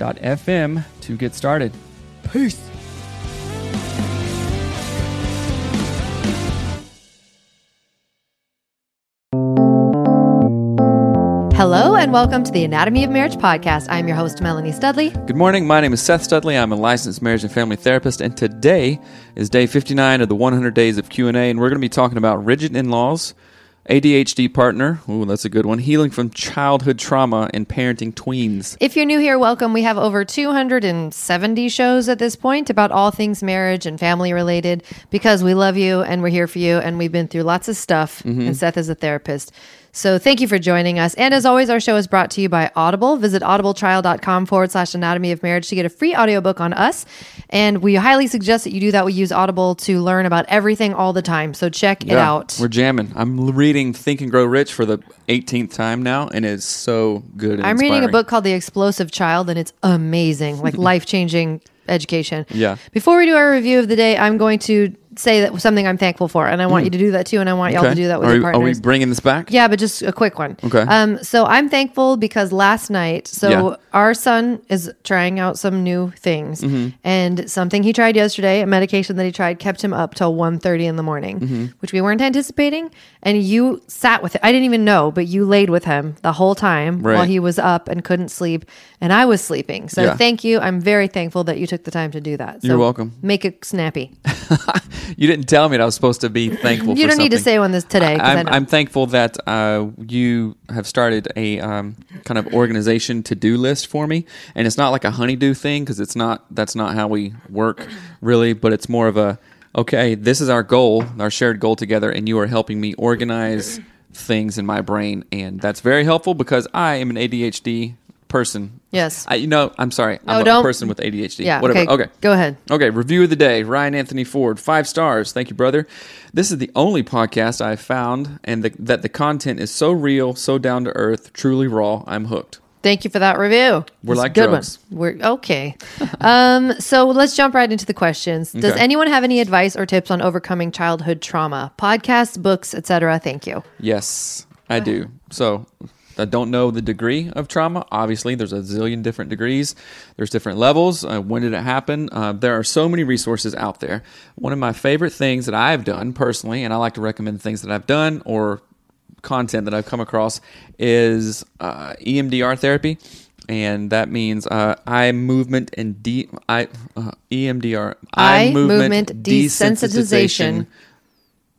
anchor.fm to get started. Peace. Hello, and welcome to the Anatomy of Marriage podcast. I'm your host, Melanie Studley. Good morning. My name is Seth Studley. I'm a licensed marriage and family therapist, and today is day 59 of the 100 days of Q&A, and we're going to be talking about rigid in-laws, ADHD partner, ooh, that's a good one, healing from childhood trauma and parenting tweens. If you're new here, welcome. We have over 270 shows at this point about all things marriage and family related because we love you and we're here for you, and we've been through lots of stuff, mm-hmm. and Seth is a therapist. So thank you for joining us. And as always, our show is brought to you by Audible. Visit audibletrial.com forward slash anatomy of marriage to get a free audiobook on us. And we highly suggest that you do that. We use Audible to learn about everything all the time. So check it out. We're jamming. I'm reading Think and Grow Rich for the 18th time now, and it's so good. And I'm reading a book called The Explosive Child, and it's amazing, like life changing education. Yeah. Before we do our review of the day, I'm going to say that something I'm thankful for, and I want you to do that too, and I want y'all to do that with Hmm. are, your we- are partners. we bringing this back? Yeah, but just a quick one. Okay. Um, so I'm thankful because last night, so Yeah. our son is trying out some new things, Mm-hmm. and something he tried yesterday, a medication that he tried, kept him up till 1.30 in the morning, Mm-hmm. which we weren't anticipating. And you sat with it. I didn't even know, but you laid with him the whole time while Right. he was up and couldn't sleep, and I was sleeping. So Yeah. thank you. I'm very thankful that you took the time to do that. So You're welcome. Make it snappy. You didn't tell me that I was supposed to be thankful You don't need to say one this today. I I'm. I'm thankful that uh, you have started a um, kind of organization to do list for me, and it's not like a honey-do thing because it's not. That's not how we work, really. But it's more of a okay. This is our goal, our shared goal together, and you are helping me organize things in my brain, and that's very helpful because I am an ADHD person. Yes. I, you know, I'm sorry. No, I'm a don't- person with ADHD. yeah. Whatever. Okay. okay. Go ahead. Okay, review of the day. Ryan Anthony Ford, five stars. Thank you, brother. This is the only podcast I've found, and the, that the content is so real, so down to earth, truly raw. I'm hooked. Thank you for that review. We're like good drugs. one. We're okay. um, so let's jump right into the questions. Does Okay. anyone have any advice or tips on overcoming childhood trauma? Podcasts, books, etc. Thank you. Yes, I do. So I don't know the degree of trauma. Obviously, there's a zillion different degrees. There's different levels. Uh, when did it happen? Uh, there are so many resources out there. One of my favorite things that I've done personally, and I like to recommend things that I've done or content that I've come across, is uh, EMDR therapy. And that means uh, eye movement and de- eye, uh, EMDR Eye movement desensitization.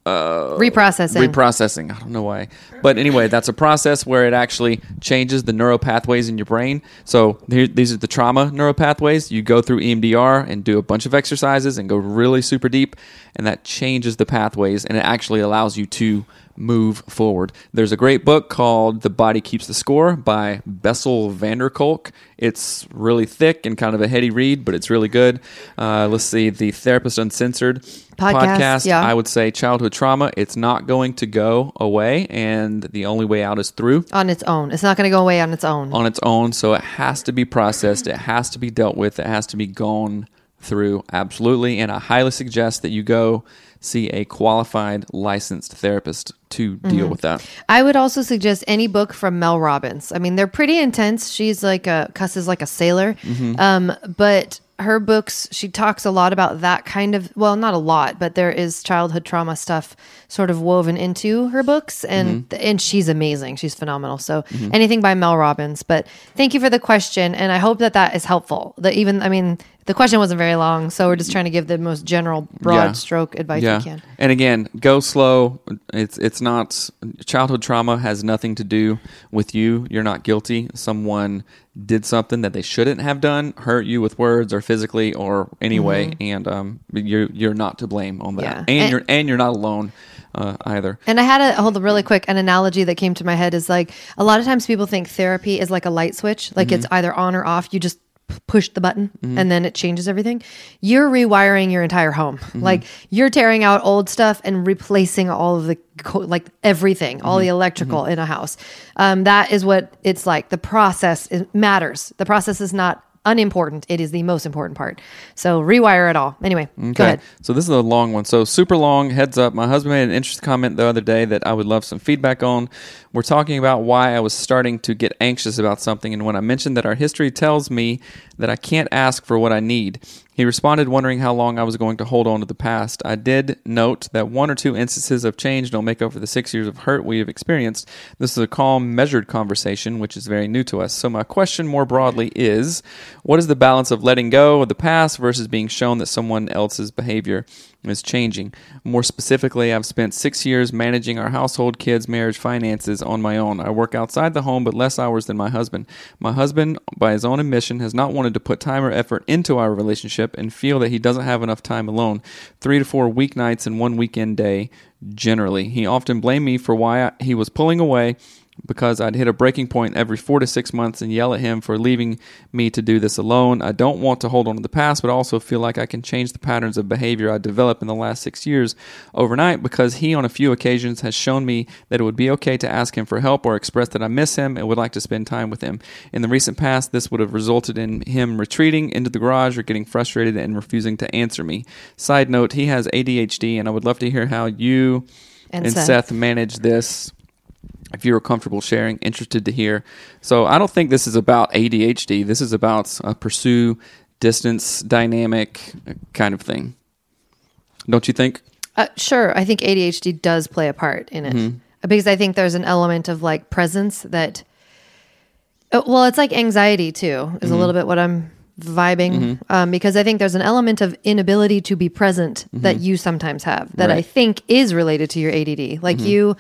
Uh, reprocessing. reprocessing. I don't know why. But anyway, that's a process where it actually changes the neural pathways in your brain. So here, these are the trauma neural pathways. You go through EMDR and do a bunch of exercises and go really super deep, and that changes the pathways and it actually allows you to move forward. There's a great book called The Body Keeps the Score by Bessel van der Kolk. It's really thick and kind of a heady read, but it's really good. Uh, let's see, The Therapist Uncensored Podcast, yeah. I would say childhood trauma, it's not going to go away, and the only way out is through on its own. It's not going to go away on its own. on its own. So it has to be processed, it has to be dealt with, it has to be gone through. Absolutely. And I highly suggest that you go see a qualified licensed therapist to deal mm-hmm. with that. I would also suggest any book from Mel Robbins. I mean, they're pretty intense. She's like a cusses like a sailor, mm-hmm. um, but her books she talks a lot about that kind of well, not a lot, but there is childhood trauma stuff sort of woven into her books, and mm-hmm. and she's amazing. She's phenomenal. So anything by Mel Robbins. But thank you for the question, and I hope that that is helpful. That even I mean. The question wasn't very long, so we're just trying to give the most general, broad Yeah. stroke advice we can. And again, go slow. It's it's not childhood trauma has nothing to do with you. You're not guilty. Someone did something that they shouldn't have done, hurt you with words or physically or any way, and um, you're you're not to blame on that. Mm-hmm. Yeah. And, And- you're and you're not alone uh, either. And I had a hold on really quick. An analogy that came to my head is like a lot of times people think therapy is like a light switch, like it's either on or off. You just push the button mm-hmm. and then it changes everything. You're rewiring your entire home. Mm-hmm. Like you're tearing out old stuff and replacing all of the co- like everything, all the mm-hmm. electrical in a house. Um, that is what it's like. The process matters. The process is not unimportant. It is the most important part. So rewire it all. Anyway, go ahead. So this is a long one. So super long. Heads up. My husband made an interesting comment the other day that I would love some feedback on. We're talking about why I was starting to get anxious about something, and when I mentioned that our history tells me that I can't ask for what I need, he responded wondering how long I was going to hold on to the past. I did note that one or two instances of change don't make up for the six years of hurt we have experienced. This is a calm, measured conversation, which is very new to us. So my question more broadly is, what is the balance of letting go of the past versus being shown that someone else's behavior is changing. More specifically, I've spent six years managing our household, kids, marriage, finances on my own. I work outside the home, but less hours than my husband. My husband, by his own admission, has not wanted to put time or effort into our relationship and feel that he doesn't have enough time alone. Three to four weeknights and one weekend day, generally. He often blamed me for why I, he was pulling away because I'd hit a breaking point every four to six months and yell at him for leaving me to do this alone. I don't want to hold on to the past, but also feel like I can change the patterns of behavior I developed in the last six years overnight because he, on a few occasions, has shown me that it would be okay to ask him for help or express that I miss him and would like to spend time with him. In the recent past, this would have resulted in him retreating into the garage or getting frustrated and refusing to answer me. Side note, he has ADHD, and I would love to hear how you And and, Seth. Seth manage this if you're comfortable sharing, interested to hear. So I don't think this is about ADHD. This is about a pursue distance dynamic kind of thing. Don't you think? Uh, sure, I think ADHD does play a part in it Mm-hmm. because I think there's an element of like presence that. uh, Well, it's like anxiety too. Is Mm-hmm. a little bit what I'm vibing um, because I think there's an element of inability to be present that you sometimes have that I Mm-hmm. Right. Mm-hmm. think is related to your ADD. Like you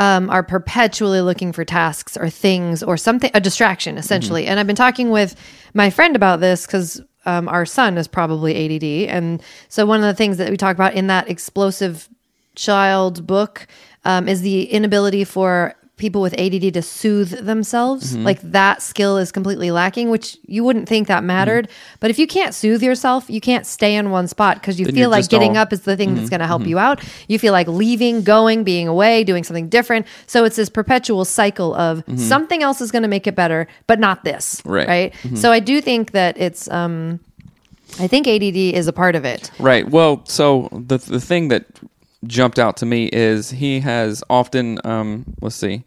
um, are perpetually looking for tasks or things or something, a distraction essentially. Mm-hmm. And I've been talking with my friend about this because um, our son is probably ADD. And so one of the things that we talk about in that explosive child book um, is the inability for people with ADD to soothe themselves. Mm-hmm. Like that skill is completely lacking, which you wouldn't think that mattered. Mm-hmm. But if you can't soothe yourself, you can't stay in one spot because you Then feel like getting all- up is the thing that's mm-hmm. going to help mm-hmm. you out. You feel like leaving, going, being away, doing something different. So it's this perpetual cycle of something else is going to make it better, but not this. Right. Right. So I do think that it's, um, I think ADD is a part of it. Right. Well, so the the thing that jumped out to me is he has often um let's see.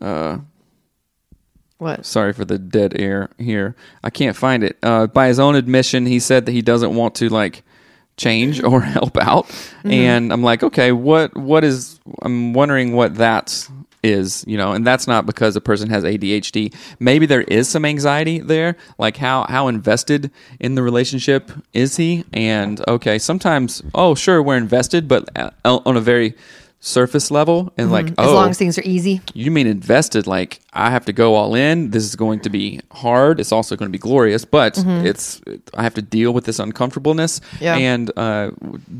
Uh What? sorry for the dead air here. I can't find it. Uh, by his own admission, he said that he doesn't want to like change or help out, and I'm like, okay, what what is? I'm wondering what that is, you know, and that's not because a person has ADHD. Maybe there is some anxiety there, like how how invested in the relationship is he? And okay, sometimes, oh, sure, we're invested, but uh, on a very surface level, and mm-hmm. like, As oh, long as things are easy. you mean invested like i have to go all in this is going to be hard it's also going to be glorious but mm-hmm. it's i have to deal with this uncomfortableness. Yeah. and uh,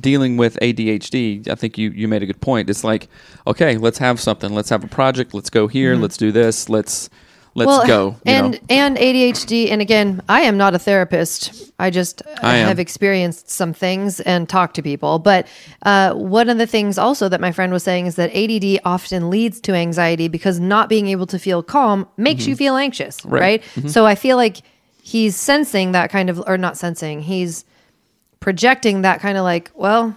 dealing with adhd i think you you made a good point. It's like okay let's have something let's have a project let's go here mm-hmm. let's do this let's let's go you and know? and ADHD. And again, I am not a therapist. I just I have experienced some things and talked to people. But uh, one of the things also that my friend was saying is that ADD often leads to anxiety because not being able to feel calm makes you feel anxious, Mm-hmm. Right. right? So I feel like he's sensing that kind of, or not sensing. He's projecting that kind of like, well,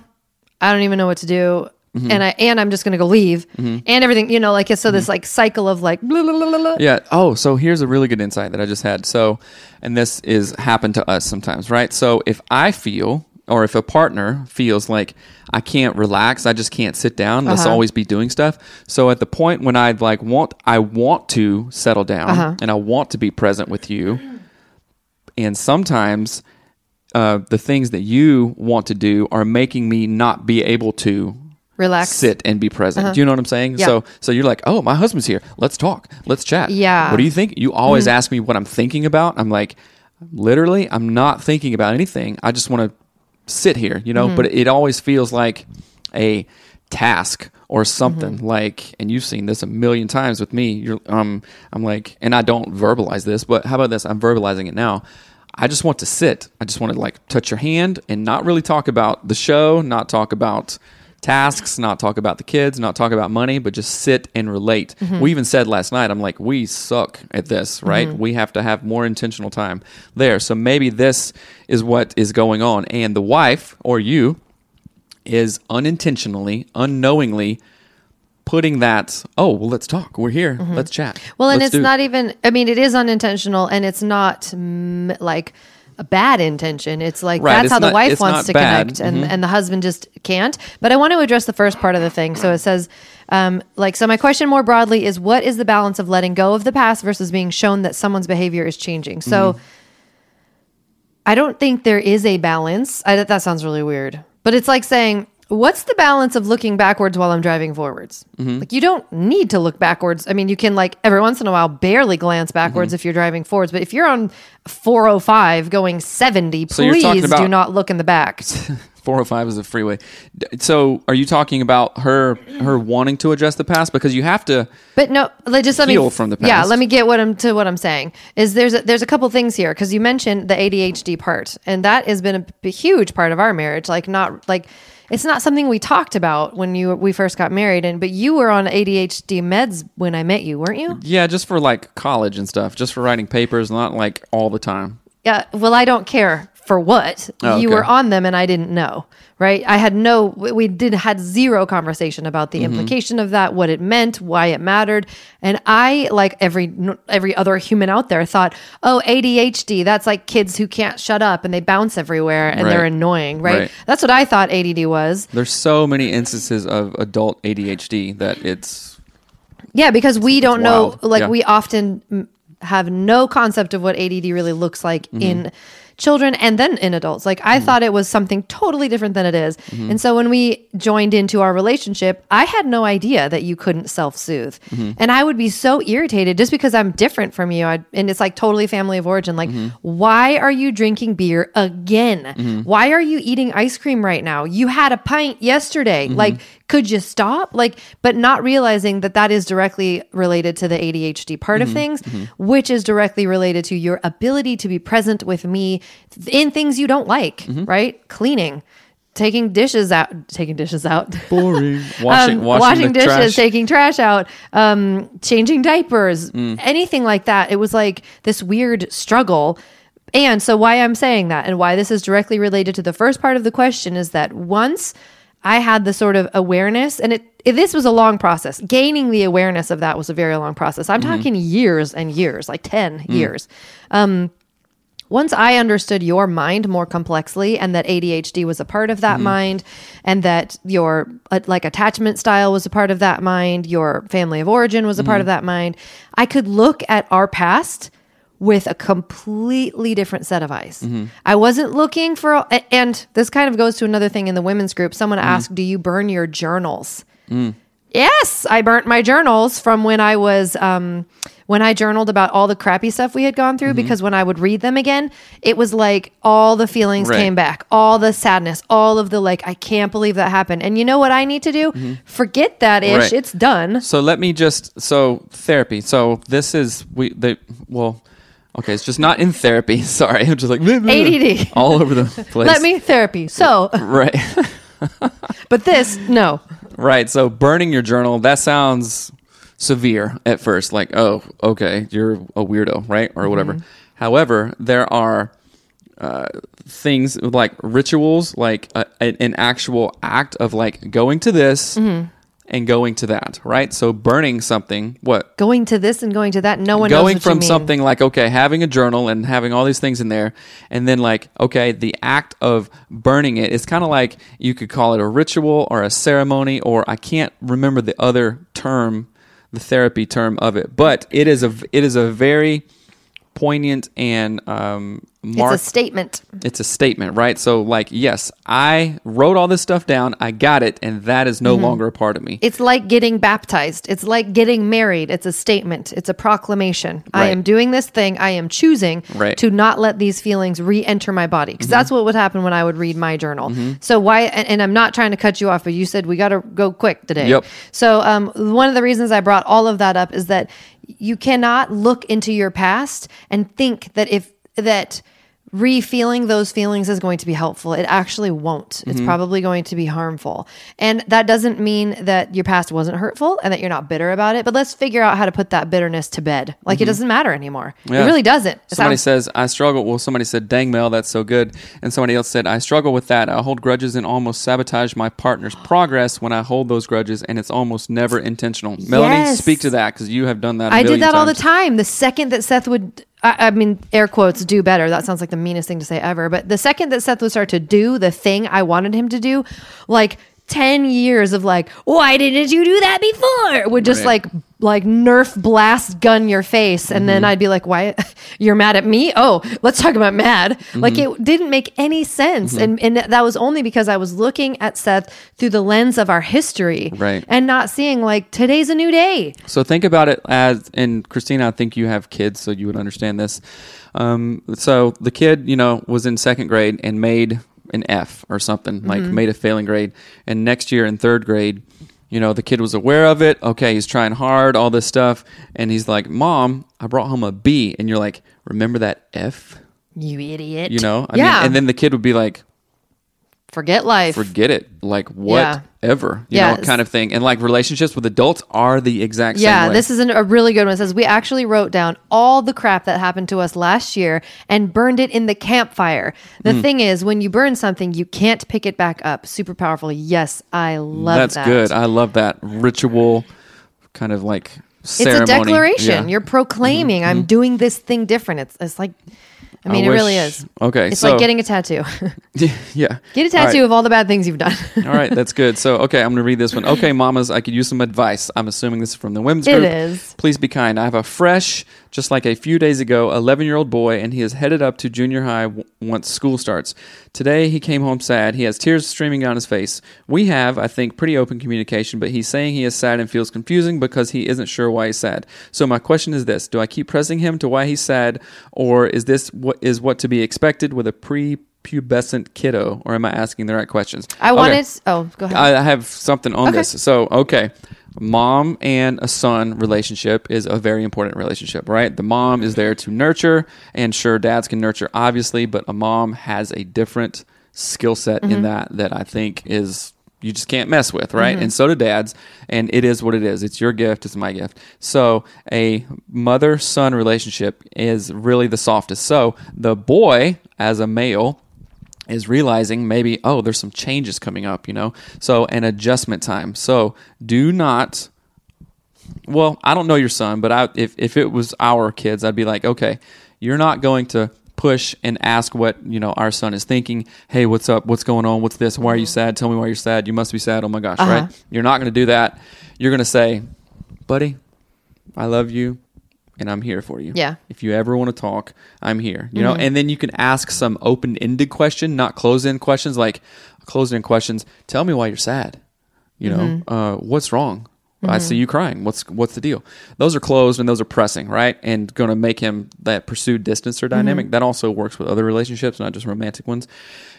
I don't even know what to do. Mm-hmm. And I and I'm just gonna go leave and everything, you know, like so this like cycle of like blah, blah, blah. Yeah. Oh, so here's a really good insight that I just had. So, and this is happened to us sometimes, right? So if I feel or if a partner feels like I can't relax, I just can't sit down, let's Uh-huh. always be doing stuff. So at the point when I like want I want to settle down Uh-huh. and I want to be present with you, and sometimes uh, the things that you want to do are making me not be able to relax. sit and be present. Do you know what I'm saying? Uh-huh. Yeah. So so you're like, "Oh, my husband's here. Let's talk. Let's chat." Yeah. Mm-hmm. What do you think? You always ask me what I'm thinking about. I'm like, literally, I'm not thinking about anything. I just want to sit here, you know, Mm-hmm. but it always feels like a task or something Mm-hmm. like and you've seen this a million times with me you're um i'm like and i don't verbalize this but how about this i'm verbalizing it now i just want to sit i just want to like touch your hand and not really talk about the show not talk about tasks not talk about the kids not talk about money but just sit and relate we even said last night i'm like we suck at this right we have to have more intentional time there so maybe this is what is going on and the wife or you is unintentionally, unknowingly putting that, oh, well, let's talk. We're here. Let's chat. Mm-hmm. Well, and Let's it's do it." not even. I mean, it is unintentional, and it's not mm, like a bad intention. It's like Right, that's it's how the wife wants to bad. Mm-hmm. connect, and and the husband just can't. But I want to address the first part of the thing. So it says, um, like, so my question more broadly is, what is the balance of letting go of the past versus being shown that someone's behavior is changing? So. Mm-hmm. I don't think there is a balance. I, that sounds really weird, but it's like saying, "What's the balance of looking backwards while I'm driving forwards?" Mm-hmm. Like you don't need to look backwards. I mean, you can like every once in a while barely glance backwards Mm-hmm. if you're driving forwards, but if you're on 405 going 70, So please do not look in the back. 405 is a freeway. So are you talking about her her wanting to address the past? Because you have to. But no, let just let me from the past. Yeah, let me get what I'm to what I'm saying. Is there's a, there's a couple things here because you mentioned the ADHD part, and that has been a huge part of our marriage. Like not like it's not something we talked about when you we first got married, and but you were on ADHD meds when I met you, weren't you? Yeah, just for like college and stuff, just for writing papers, not like all the time. Yeah. Well, I don't care for what Oh, you okay. were on them, and I didn't know. Right? I had no. we- did had zero conversation about the Mm-hmm. implication of that, what it meant, why it mattered, and I, like every every other human out there, thought, oh, ADHD. That's like kids who can't shut up and they bounce everywhere and they're annoying. Right? Right. That's what I thought ADD was. There's so many instances of adult ADHD that it's Yeah, because we don't know, like, Yeah. we often have no concept of what ADD really looks like Mm-hmm. in children and then in adults. Like, I thought it was something totally different than it is. Mm-hmm. And so when we joined into our relationship, I had no idea that you couldn't self soothe. Mm-hmm. And I would be so irritated just because I'm different from you. I'd, and it's like totally family of origin. Like, Mm-hmm. why are you drinking beer again? Why are you eating ice cream right now? You had a pint yesterday. Mm-hmm. Like, could you stop? Like, but not realizing that that is directly related to the ADHD part Mm-hmm. of things, which is directly related to your ability to be present with me in things you don't like, Mm-hmm. right? Cleaning, taking dishes out, taking dishes out. boring. Washing, Um, washing, the dishes, trash. taking trash out, um, changing diapers, Mm. anything like that. It was like this weird struggle. And so, why I'm saying that and why this is directly related to the first part of the question is that once I had the sort of awareness, and it, it- this was a long process. Gaining the awareness of that was a very long process. I'm talking years and years, like 10 years. Um, once I understood your mind more complexly and that ADHD was a part of that mm-hmm. mind and that your uh, like attachment style was a part of that mind, your family of origin was a part mm-hmm. of that mind, I could look at our past with a completely different set of eyes. Mm-hmm. I wasn't looking for and this kind of goes to another thing in the women's group. Someone asked, "Do you burn your journals?" Mm. Yes, I burnt my journals from when I was um, when I journaled about all the crappy stuff we had gone through. Mm-hmm. Because when I would read them again, it was like all the feelings Right. came back, all the sadness, all of the like, I can't believe that happened. And you know what I need to do? Mm-hmm. Forget that ish. Right. It's done. So let me just so therapy. So this is we they well okay, it's just not in therapy. Sorry. I'm just like ADD. all over the place. Let me therapy. So, Right. but this no. right. So burning your journal, that sounds severe at first. Like, oh, okay, you're a weirdo, right? Or whatever. However, there are uh, things like rituals, like a, a- an actual act of like going to this Mm-hmm. and going to that, right? So burning something, what? Going to this and going to that. No one knows going from something like okay having a journal and having all these things in there and then like okay the act of burning it is kind of like you could call it a ritual or a ceremony or i can't remember the other term the therapy term of it. But it is a it is a very poignant and um It's a statement. it's a statement, right? So, like, yes, I wrote all this stuff down, I got it, and that is no longer a part of me. Mm-hmm. It's like getting baptized. It's like getting married. It's a statement. It's a proclamation. I am doing this thing. I am choosing Right. Mm-hmm. to not let these feelings re-enter my body because that's what would happen when I would read my journal. So why? And, and I'm not trying to cut you off, but you said we got to go quick today. Yep. So um, one of the reasons I brought all of that up is that you cannot look into your past and think that if that re-feeling those feelings is going to be helpful it actually won't it's mm-hmm. probably going to be harmful and that doesn't mean that your past wasn't hurtful and that you're not bitter about it but let's figure out how to put that bitterness to bed like it mm-hmm. doesn't matter anymore Yeah. it really doesn't It Somebody sounds- says, I struggle. Well, somebody said, dang, Mel, that's so good. And somebody else said, I struggle with that. I hold grudges and almost sabotage my partner's progress when I hold those grudges, and it's almost never intentional. Melanie, Yes. speak to that because you have done that. I I did that all the time. The second that Seth would, I, I mean, air quotes, do better. That sounds like the meanest thing to say ever. But the second that Seth would start to do the thing I wanted him to do, like 10 years of like, why didn't you do that before? Would just Right. like, like Nerf blast gun your face. And Mm-hmm. then I'd be like, why? You're mad at me? Oh, let's talk about mad. Like Mm-hmm. it didn't make any sense. And, and that was only because I was looking at Seth through the lens of our history Right. and not seeing like today's a new day. So think about it as, and Christina, I think you have kids, so you would understand this. Um, so the kid, you know, was in second grade and made an F or something, like Mm-hmm. made a failing grade. And next year in third grade, you know, the kid was aware of it. Okay, he's trying hard, all this stuff. And he's like, Mom, I brought home a B. And you're like, Remember that F? You idiot. You know? I yeah. mean, and then the kid would be like, forget life. Forget it. Like, Yeah. whatever, you Yeah. know, kind of thing. And like relationships with adults are the exact same yeah, way. this is an, a really good one. It says we actually wrote down all the crap that happened to us last year and burned it in the campfire. The Hmm. thing is, when you burn something, you can't pick it back up. Super powerful. Yes, I love that. That's that. good. I love that ritual kind of like ceremony. it's a declaration. Yeah. Mm-hmm. You're proclaiming, I'm doing this thing different. It's, it's like, I mean, it really is. Okay, It's so like getting a tattoo. yeah. Get a All tattoo right. of all the bad things you've done. All right, that's good. So, okay, I'm going to read this one. Okay, mamas, I could use some advice. I'm assuming this is from the women's It group. is. Please be kind. I have a fresh, just like a few days ago, 11 year old boy, and he is headed up to junior high w- once school starts. Today, he came home sad. He has tears streaming down his face. We have, I think, pretty open communication, but he's saying he is sad and feels confusing because he isn't sure why he's sad. So, my question is this Do I keep pressing him to why he's sad, or is this what is what to be expected with a pre pubescent kiddo, or am I asking the right questions? I Okay. wanted. Oh, go ahead. I have something on Okay. this. So, okay. Mom and a son relationship is a very important relationship, right? The mom is there to nurture, and sure, dads can nurture, obviously, but a mom has a different skill set in mm-hmm. that that I think is you just can't mess with, right? Mm-hmm. And so do dads, and it is what it is. It's your gift, it's my gift. So, a mother son relationship is really the softest. So, the boy, as a male, is realizing maybe oh there's some changes coming up you know? So an adjustment time. So do not well i don't know your son but I, if, if it was our kids i'd be like okay you're not going to push and ask what you know our son is thinking. Hey what's up? What's going on? What's this? Why are you sad? Tell me why you're sad. You must be sad. Oh my gosh Uh-huh. right you're not going to do that. You're going to say buddy i love you and i'm here for you Yeah. if you ever want to talk, I'm here. You know, and then you can ask some open-ended question, not closed-end questions. Like closed-end questions. Tell me why you're sad. You know, uh, what's wrong? I mm-hmm. see you crying. What's what's the deal? Those are closed and those are pressing, right? And going to make him that pursued distance or mm-hmm. dynamic. That also works with other relationships, not just romantic ones.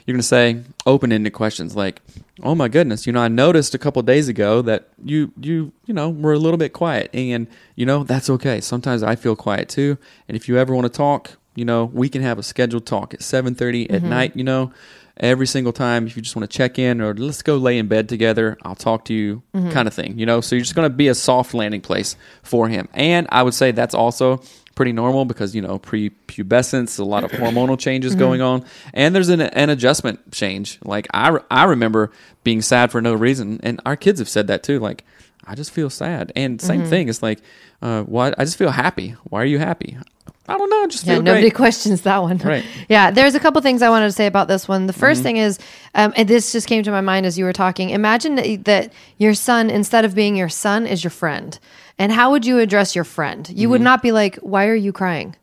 You're going to say open-ended questions like, "Oh my goodness, you know, I noticed a couple days ago that you you you know were a little bit quiet, and you know that's okay. Sometimes I feel quiet too. And if you ever want to talk, you know, we can have a scheduled talk at 7:30 at mm-hmm. night. You know." Every single time if you just want to check in or let's go lay in bed together i'll talk to you mm-hmm. kind of thing you know so you're just going to be a soft landing place for him and i would say that's also pretty normal because you know prepubescence, a lot of hormonal changes mm-hmm. going on, and there's an, an adjustment change. Like I I remember being sad for no reason, and our kids have said that too. Like I just feel sad, and same mm-hmm. thing. It's like, uh, why? I just feel happy. Why are you happy? I don't know. Just Yeah, nobody great. questions that one. Right. Mm-hmm. Yeah, there's a couple things I wanted to say about this one. The 1st thing is, um, and this just came to my mind as you were talking. Imagine that, that your son, instead of being your son, is your friend. And how would you address your friend? You Mm-hmm. would not be like, "Why are you crying?"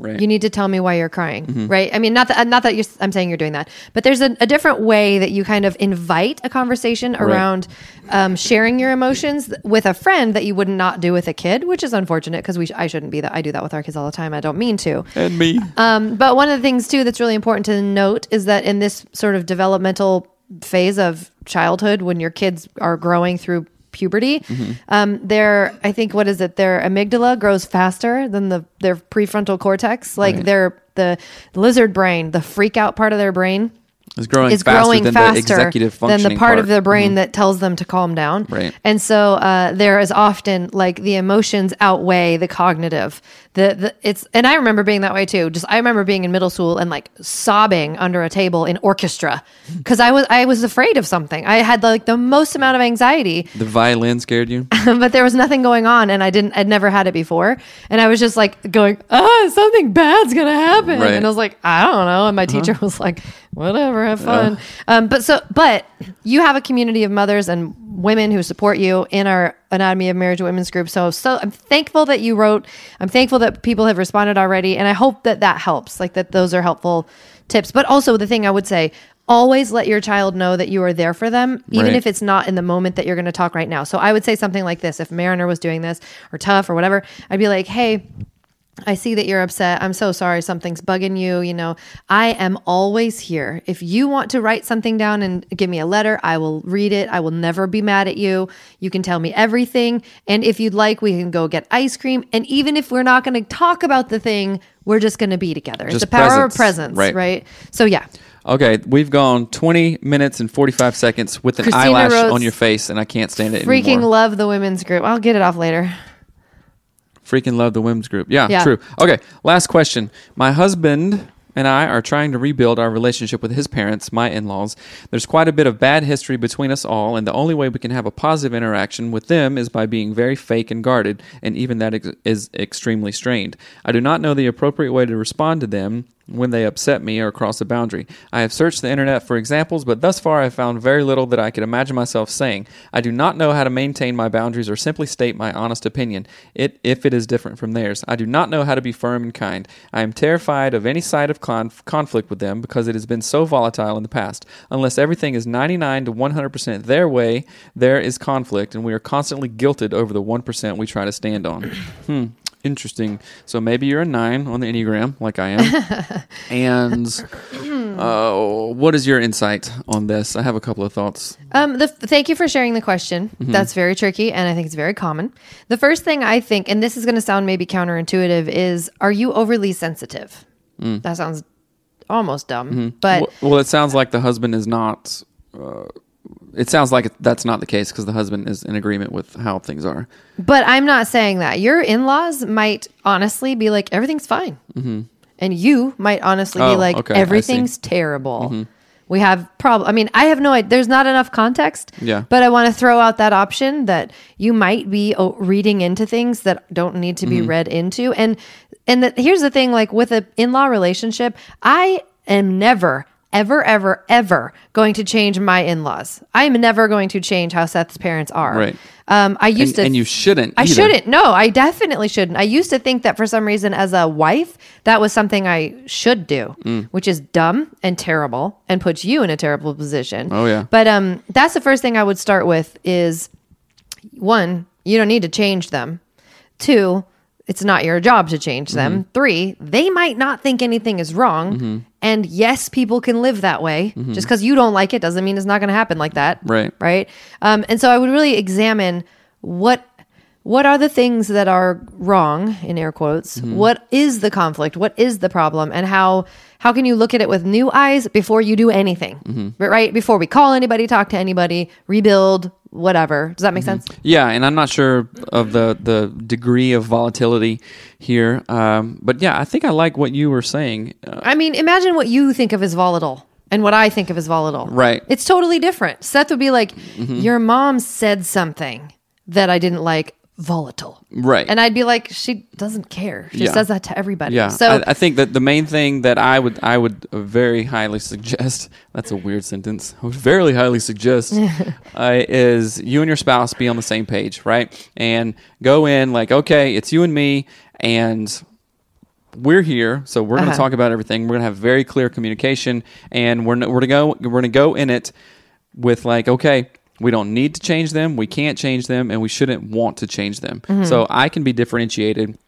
Right. You need to tell me why you're crying, Mm-hmm. right? I mean, not that not that you're, I'm saying you're doing that, but there's a, a different way that you kind of invite a conversation around um, sharing your emotions with a friend that you would not do with a kid, which is unfortunate because we sh- I shouldn't be that. I do that with our kids all the time. I don't mean to. and me. Um, but one of the things too that's really important to note is that in this sort of developmental phase of childhood, when your kids are growing through puberty, Mm-hmm. um, their I think what is it? Their amygdala grows faster than the their prefrontal cortex. Like Right. their the lizard brain, the freak out part of their brain It's growing is faster growing than faster the executive than the part, of the brain that tells them to calm down. Right. And so uh, there is often like the emotions outweigh the cognitive. The, the it's and I remember being that way too. Just I remember being in middle school and like sobbing under a table in orchestra because I was I was afraid of something. I had like the most amount of anxiety The violin scared you. but there was nothing going on and I didn't I'd never had it before and I was just like going ah something bad's gonna happen Right. Uh-huh. and I was like I don't know and my teacher was like whatever have fun um, but so but you have a community of mothers and women who support you in our anatomy of marriage women's group so so I'm thankful that you wrote I'm thankful that people have responded already and I hope that that helps like that those are helpful tips but also the thing I would say always let your child know that you are there for them even Right. if it's not in the moment that you're going to talk right now. So I would say something like this if Mariner was doing this or Tough or whatever, I'd be like, hey, I see that you're upset. I'm so sorry. Something's bugging you. You know, I am always here. If you want to write something down and give me a letter, I will read it. I will never be mad at you. You can tell me everything. And if you'd like, we can go get ice cream. And even if we're not going to talk about the thing, we're just going to be together. it's Just the power of presence. presence, Right. right? So, yeah. Okay, we've gone 20 minutes and 45 seconds with an Christina eyelash Rhodes- on your face, and I can't stand it Freaking anymore. love the women's group. I'll get it off later. Freaking love the women's group. Yeah, Yeah. true. Okay, last question. My husband and I are trying to rebuild our relationship with his parents, my in laws. There's quite a bit of bad history between us all, and the only way we can have a positive interaction with them is by being very fake and guarded, and even that ex- is extremely strained. I do not know the appropriate way to respond to them when they upset me or cross a boundary. I have searched the internet for examples, but thus far I have found very little that I could imagine myself saying. I do not know how to maintain my boundaries or simply state my honest opinion, it, if it is different from theirs. I do not know how to be firm and kind. I am terrified of any side of conf- conflict with them because it has been so volatile in the past. Unless everything is 99 to 100% their way, there is conflict, and we are constantly guilted over the 1% we try to stand on. hmm. Interesting. So maybe you're a nine on the Enneagram, like I am. and uh, what is your insight on this? I have a couple of thoughts. Um, the, thank you for sharing the question. That's very tricky, and I think it's very common. The first thing I think, and this is going to sound maybe counterintuitive, is are you overly sensitive? That sounds almost dumb, but well, well, it sounds like the husband is not. Uh, it sounds like that's not the case because the husband is in agreement with how things are. but I'm not saying that. Your in laws might honestly be like everything's fine, mm-hmm. and you might honestly Oh, be like okay, everything's terrible. Mm-hmm. We have problem. I mean, I have no. idea. There's not enough context. Yeah. But I want to throw out that option that you might be oh, reading into things that don't need to be mm-hmm. read into. And and the, here's the thing: like with an in-law relationship, I am never. Ever, ever, ever going to change my in-laws. I am never going to change how Seth's parents are. Right. Um, I used And, to, and you shouldn't. I either. shouldn't. No, I definitely shouldn't. I used to think that for some reason, as a wife, that was something I should do, Mm. which is dumb and terrible and puts you in a terrible position. Oh, yeah. But um, that's the first thing I would start with is one, you don't need to change them. Two, it's not your job to change them. Mm-hmm. Three, they might not think anything is wrong. And yes, people can live that way. Mm-hmm. Just because you don't like it doesn't mean it's not going to happen like that. Right. Right. Um, and so I would really examine what what are the things that are wrong in air quotes? Mm-hmm. What is the conflict? What is the problem? And how how can you look at it with new eyes before you do anything? Mm-hmm. But right before we call anybody, talk to anybody, rebuild, whatever. Does that make sense? Yeah, and I'm not sure of the the degree of volatility here, um, but yeah, I think I like what you were saying. Uh, I mean, imagine what you think of as volatile and what I think of as volatile. Right. It's totally different. Seth would be like, Mm-hmm. Your mom said something that I didn't like, volatile. right, And I'd be like, She doesn't care. She Yeah. says that to everybody. yeah. So I, I think that the main thing that I would I would very highly suggest that's a weird sentence. I would very highly suggest uh, is you and your spouse be on the same page, right? And go in like, okay, it's you and me, and we're here, so we're going to Uh-huh. talk about everything. We're going to have very clear communication, and we're we're to go we're going to go in it with like, okay, we don't need to change them, we can't change them, and we shouldn't want to change them. Mm-hmm. So I can be differentiated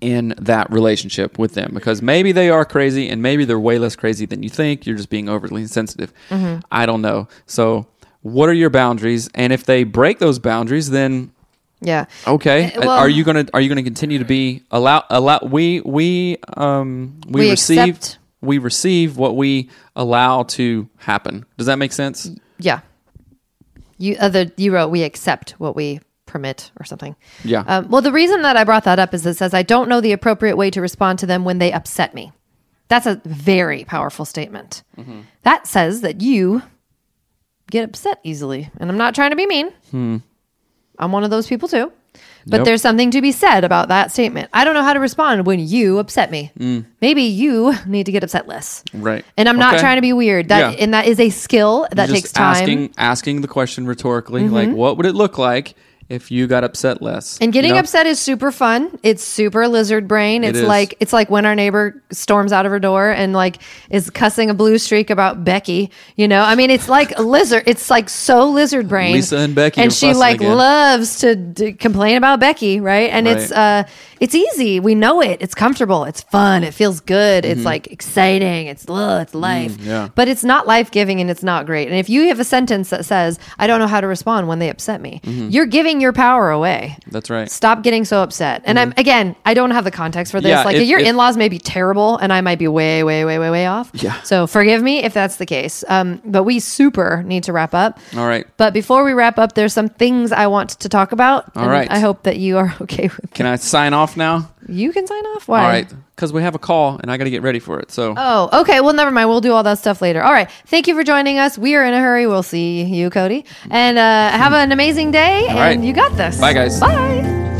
in that relationship with them because maybe they are crazy and maybe they're way less crazy than you think. You're just being overly sensitive. Mm-hmm. I don't know. So, what are your boundaries? And if they break those boundaries, then yeah. okay, Uh, well- are you gonna are you gonna continue to be allow allow we we um we, We receive accept- we receive what we allow to happen. Does that make sense? Yeah. You other you wrote we accept what we permit or something. Yeah. Um, well, the reason that I brought that up is it says I don't know the appropriate way to respond to them when they upset me. That's a very powerful statement. Mm-hmm. That says that you get upset easily, and I'm not trying to be mean. I'm one of those people too. But. Nope. there's something to be said about that statement. I don't know how to respond when you upset me. Maybe you need to get upset less. Right. And I'm not Okay. trying to be weird. That Yeah. and that is a skill that Just takes time. Mm-hmm. Asking asking the question rhetorically, like what would it look like if you got upset less? And getting You know? upset is super fun. It's super lizard brain. It's is. like it's like when our neighbor storms out of her door and like is cussing a blue streak about Becky. You know, I mean, it's like lizard. It's like so lizard brain. Lisa and Becky and she like again. loves to d- complain about Becky, right? And it's uh, it's easy. We know it. It's comfortable. It's fun. It feels good. It's like exciting. It's ugh, it's life. Mm-hmm. Mm, yeah. But it's not life giving and it's not great. And if you have a sentence that says, "I don't know how to respond when they upset me," Mm-hmm. you're giving your power away. That's right. Stop getting so upset. And I'm again, I don't have the context for this. Yeah, like if- your if- in-laws may be terrible and I might be way, way, way, way, way off. Yeah. So forgive me if that's the case. Um, but we super need to wrap up. All right. But before we wrap up, there's some things I want to talk about. All right. I hope that you are okay with Can I sign off now? You can sign off. Why? All right, because we have a call and I got to get ready for it. So Oh, okay. Well, never mind. We'll do all that stuff later. All right. Thank you for joining us. We are in a hurry. We'll see you, Cody. And uh, have an amazing day. and right. you got this. Bye, guys. Bye.